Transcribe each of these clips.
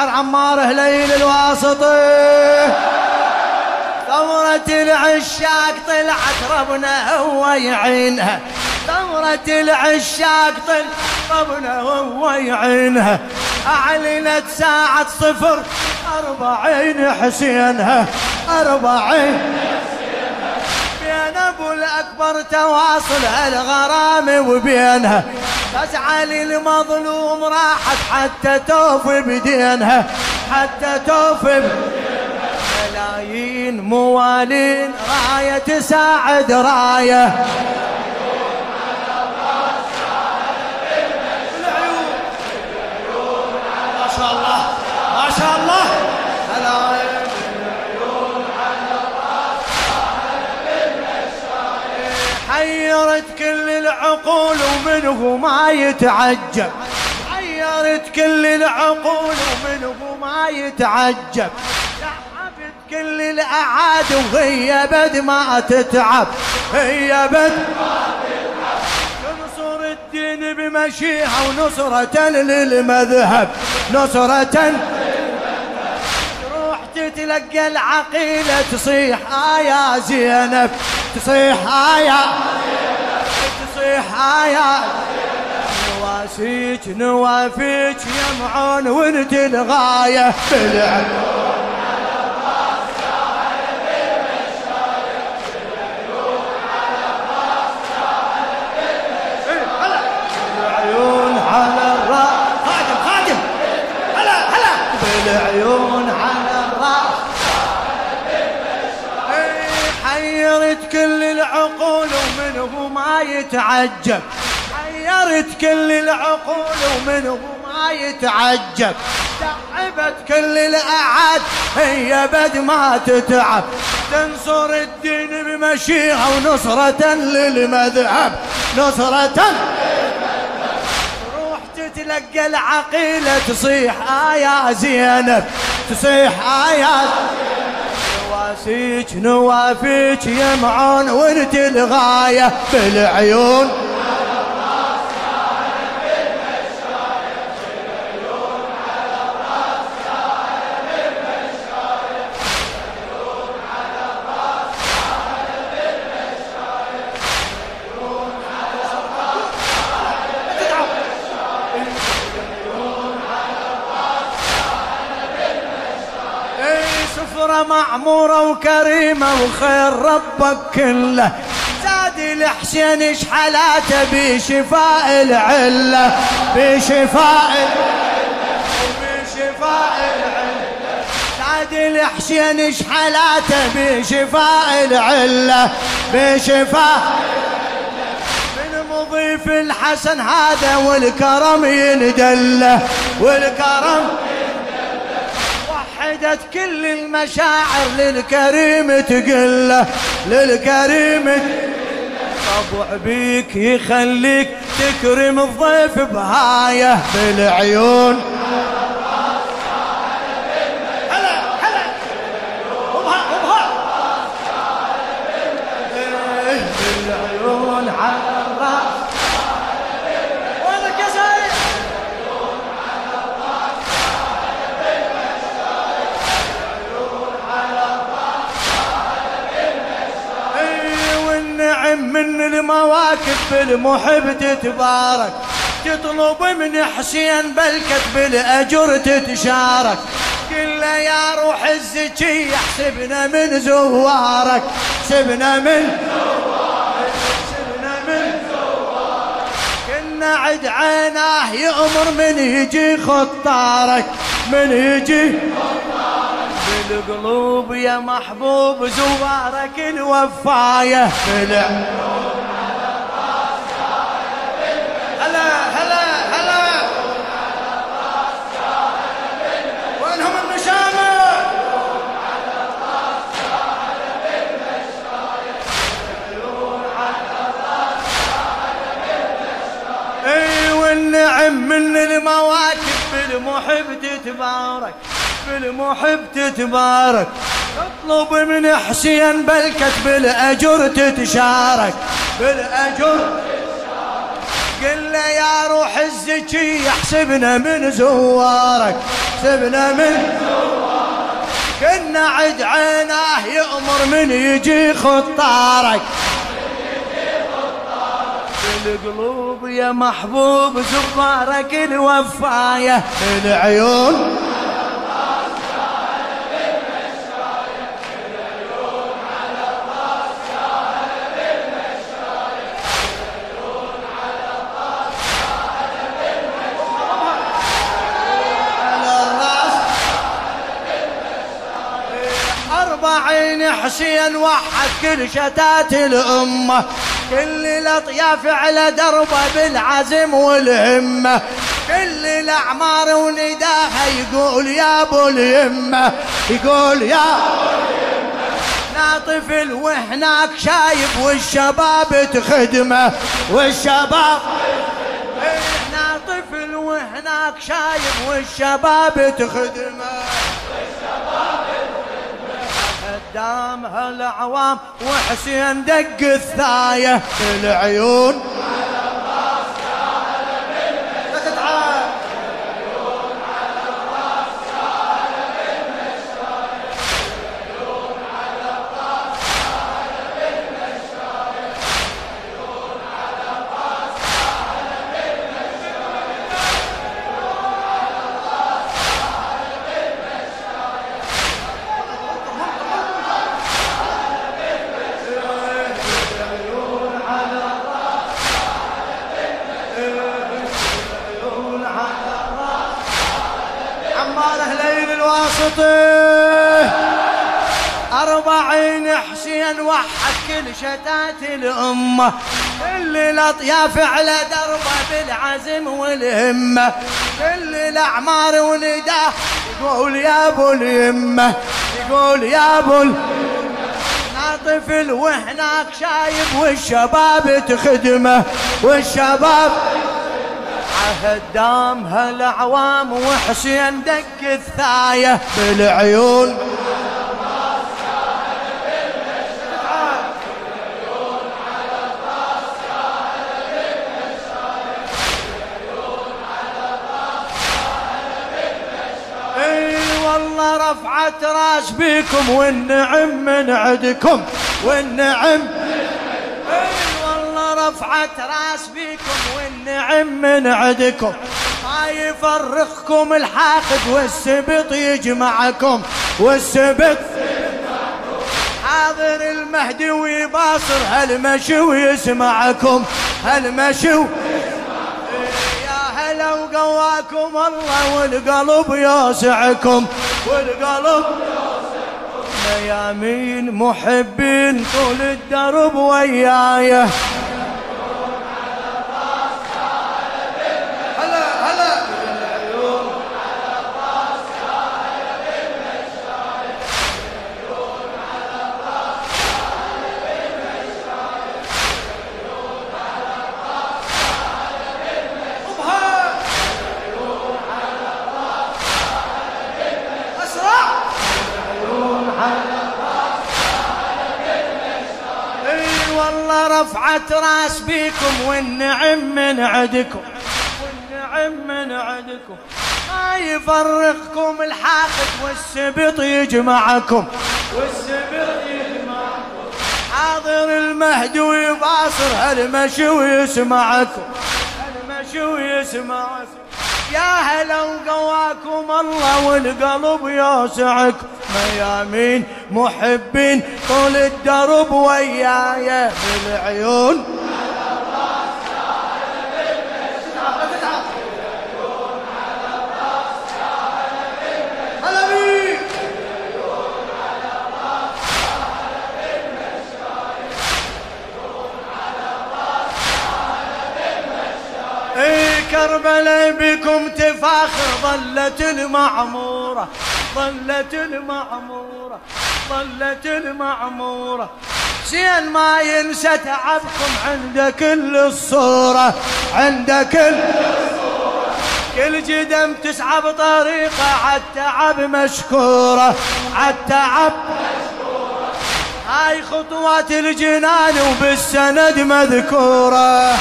الشاعر عمار هليل الواسطي ثورة العشاق طلعت ربنا هو يعينها. ثورة العشاق طلعت ربنا هو يعينها. أعلنت ساعة صفر أربعين حسينها. أربعين بين أبو الأكبر تواصل الغرام وبينها. تزعل المظلوم راحت حتى توفي بدينها حتى توفي ملايين موالين راية تساعد راية. العقول ومنه ما يتعجب. حيرت كل العقول ومنه ما يتعجب. تعبت كل الأعاد وهي بد ما تتعب. هي بد تنصر الدين بمشيها ونصرة للمذهب. نصرة تروح تتلقى العقيلة تصيح آيا زينب تصيح آيا تصيح آيا نواسيك نوافيك يمعون وانت الغاية. بالعلم يتعجب. حيرت كل العقول ومنه ما يتعجب. تعبت كل الأعاد هي بد ما تتعب. تنصر الدين بمشيها ونصرة للمذهب. نصرة تروح تتلقى العقيلة تصيح آيا زينب. تصيح آيا نواسيك نوافيك يمعون وانت الغاية بالعيون. معمورة وكريمة وخير ربك كله. زاد الحسين شحلاته بشفاء العلة بشفاء العلة. بشفاء العلة. زاد الحسين شحلاته بشفاء العلة. بشفاء من مضيف الحسن هذا والكرم يندله. والكرم وحدت كل المشاعر للكريم تقله للكريم. طبع بيك يخليك تكرم الضيف بهاية بالعيون. من المواكب بالمحب تتبارك. تطلب من حسين بالكت بالاجر تتشارك. قل له يا روح الزكية حسبنا من زوارك. سبنا من سبنا من كنا عد عيناه يأمر من يجي خطارك. من يجي بالقلوب يا محبوب زوارك الوفاية. بلا هلا هلا هلا. وينهم النشامة؟ إي والنعم من المواكب بالمحب تتبارك. بالمحب تتبارك. اطلب من حسين بالكت بالاجر تتشارك. بالأجر قل له يا روح الزكي احسبنا من زوارك. احسبنا من زوارك. كنا عد عيناه يأمر من يجي خطارك. القلوب يا محبوب زوارك الوفاية. العيون أربعين حسين وحد كل شتات الأمة. كل الأطياف على دربه بالعزم والهمة. كل الأعمار ونداها يقول يا أبو اليمة يقول يا طفل وهناك شايف والشباب تخدمه. والشباب هنا طفل وهناك شايف والشباب تخدمه. قدام هالعوام وحسين دق الثاية العيون واسطه أربعين حسين وحد كل شتات الأمة. كل الأطياف على دربه بالعزم والهمة. كل الأعمار ونداه يقول يا أبو اليمة يقول يا أبو طفل وهناك شايب والشباب تخدمه. والشباب هدام هالأعوام وحسين دق الثاية بالعيون. والله رفعت راس بيكم والنعم من عدكم والنعم رفعت راس بيكم والنعم من عدكم. ما يفرقكم الحاقد والسبط يجمعكم. والسبط حاضر المهدي ويباصر هالمشي ويسمعكم هالمشي يا هلا وقواكم الله والقلب يوسعكم. والقلب ميامين محبين طول الدرب ويايه رفعت راس بيكم والنعم من عدكم. والنعم من عدكم. ما يفرقكم الحاقد والسبط يجمعكم. والسبط يجمعكم. حاضر المهدي ويباصر هالمشي ويسمعكم. هالمشي ويسمعكم. يا هلا وقواكم الله والقلب يوسعكم. ميامين محبين طول الدرب وياي بالعيون. كربلاء بكم تفاخر ظلت المعمورة ظلت المعمورة ظلت المعمورة. زين ما ينسى تعبكم عند كل الصورة عند كل كل جدم تسعى بطريقة عالتعب مشكورة عالتعب هاي خطوات الجنان وبالسند مذكورة.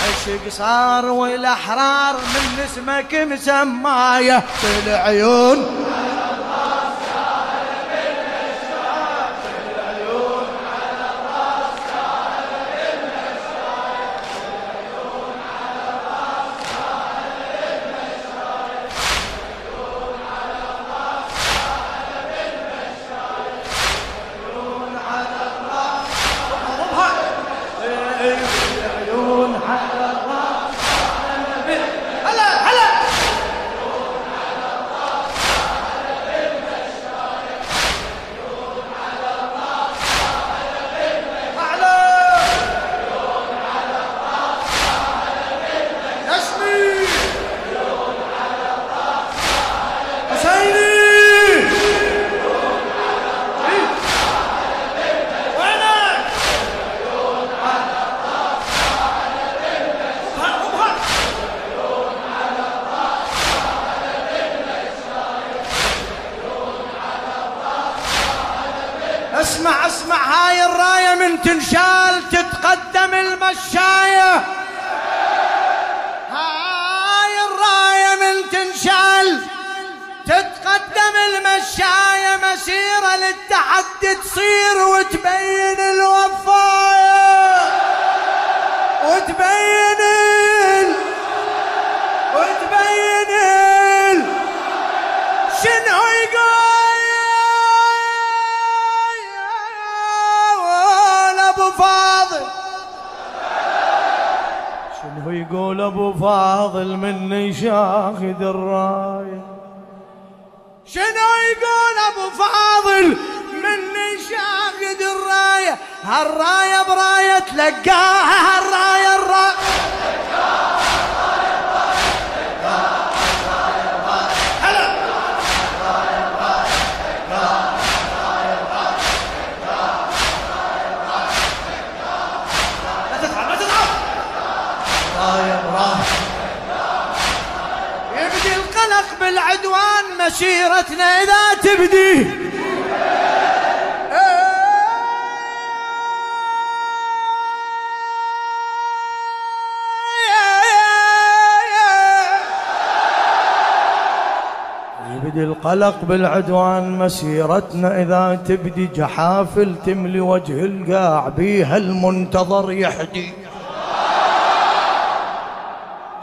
عشق صار والأحرار من اسمك مسماية في تصير وتبين الوفاية وتبين ال... وتبين ال... شنو يقول أبو فاضل؟ مني شاهد الراية؟ شنو يقول أبو فاضل؟ مني شاهد الراية هالراية براية تلقاها هالراية الراية بالعدوان مسيرتنا إذا تبدي. يبدي القلق بالعدوان مسيرتنا إذا تبدي جحافل تملي وجه القاع بيها المنتظر يحدي.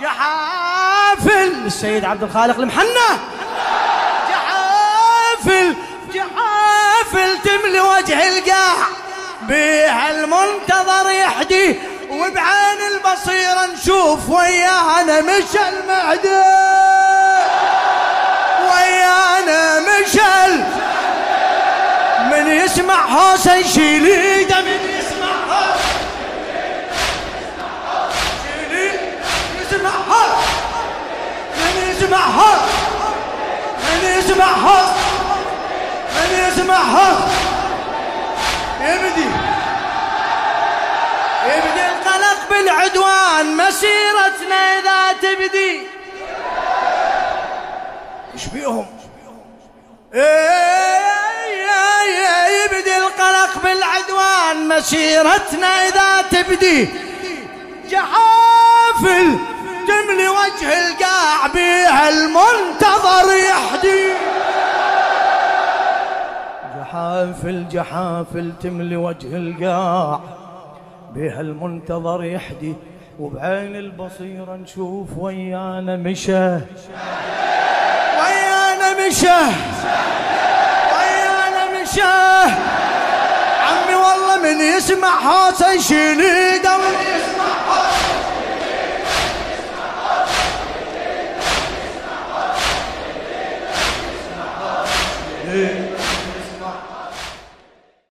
جحافل! السيد عبد الخالق المحنة! جحافل! جحافل تملي وجه القاع بيها المنتظر يحدي. وبعين البصيرة نشوف ويانا مش المعدي من يسمع هوسه يشيل ايده من يسمعها من يسمعها من يسمعها يبدي يبدي القلق بالعدوان مسيرتنا إذا تبدي. إيش بيهم؟ يبدي مسيرتنا إذا تبدي. جحافل تملي وجه القاع بيها المنتظر يحدي. جحافل جحافل تملي وجه القاع بيها المنتظر يحدي. وبعين البصيرة نشوف ويانا مشى. ويانا مشى. ويانا مشى. من يسمع حوسه يشيل ايده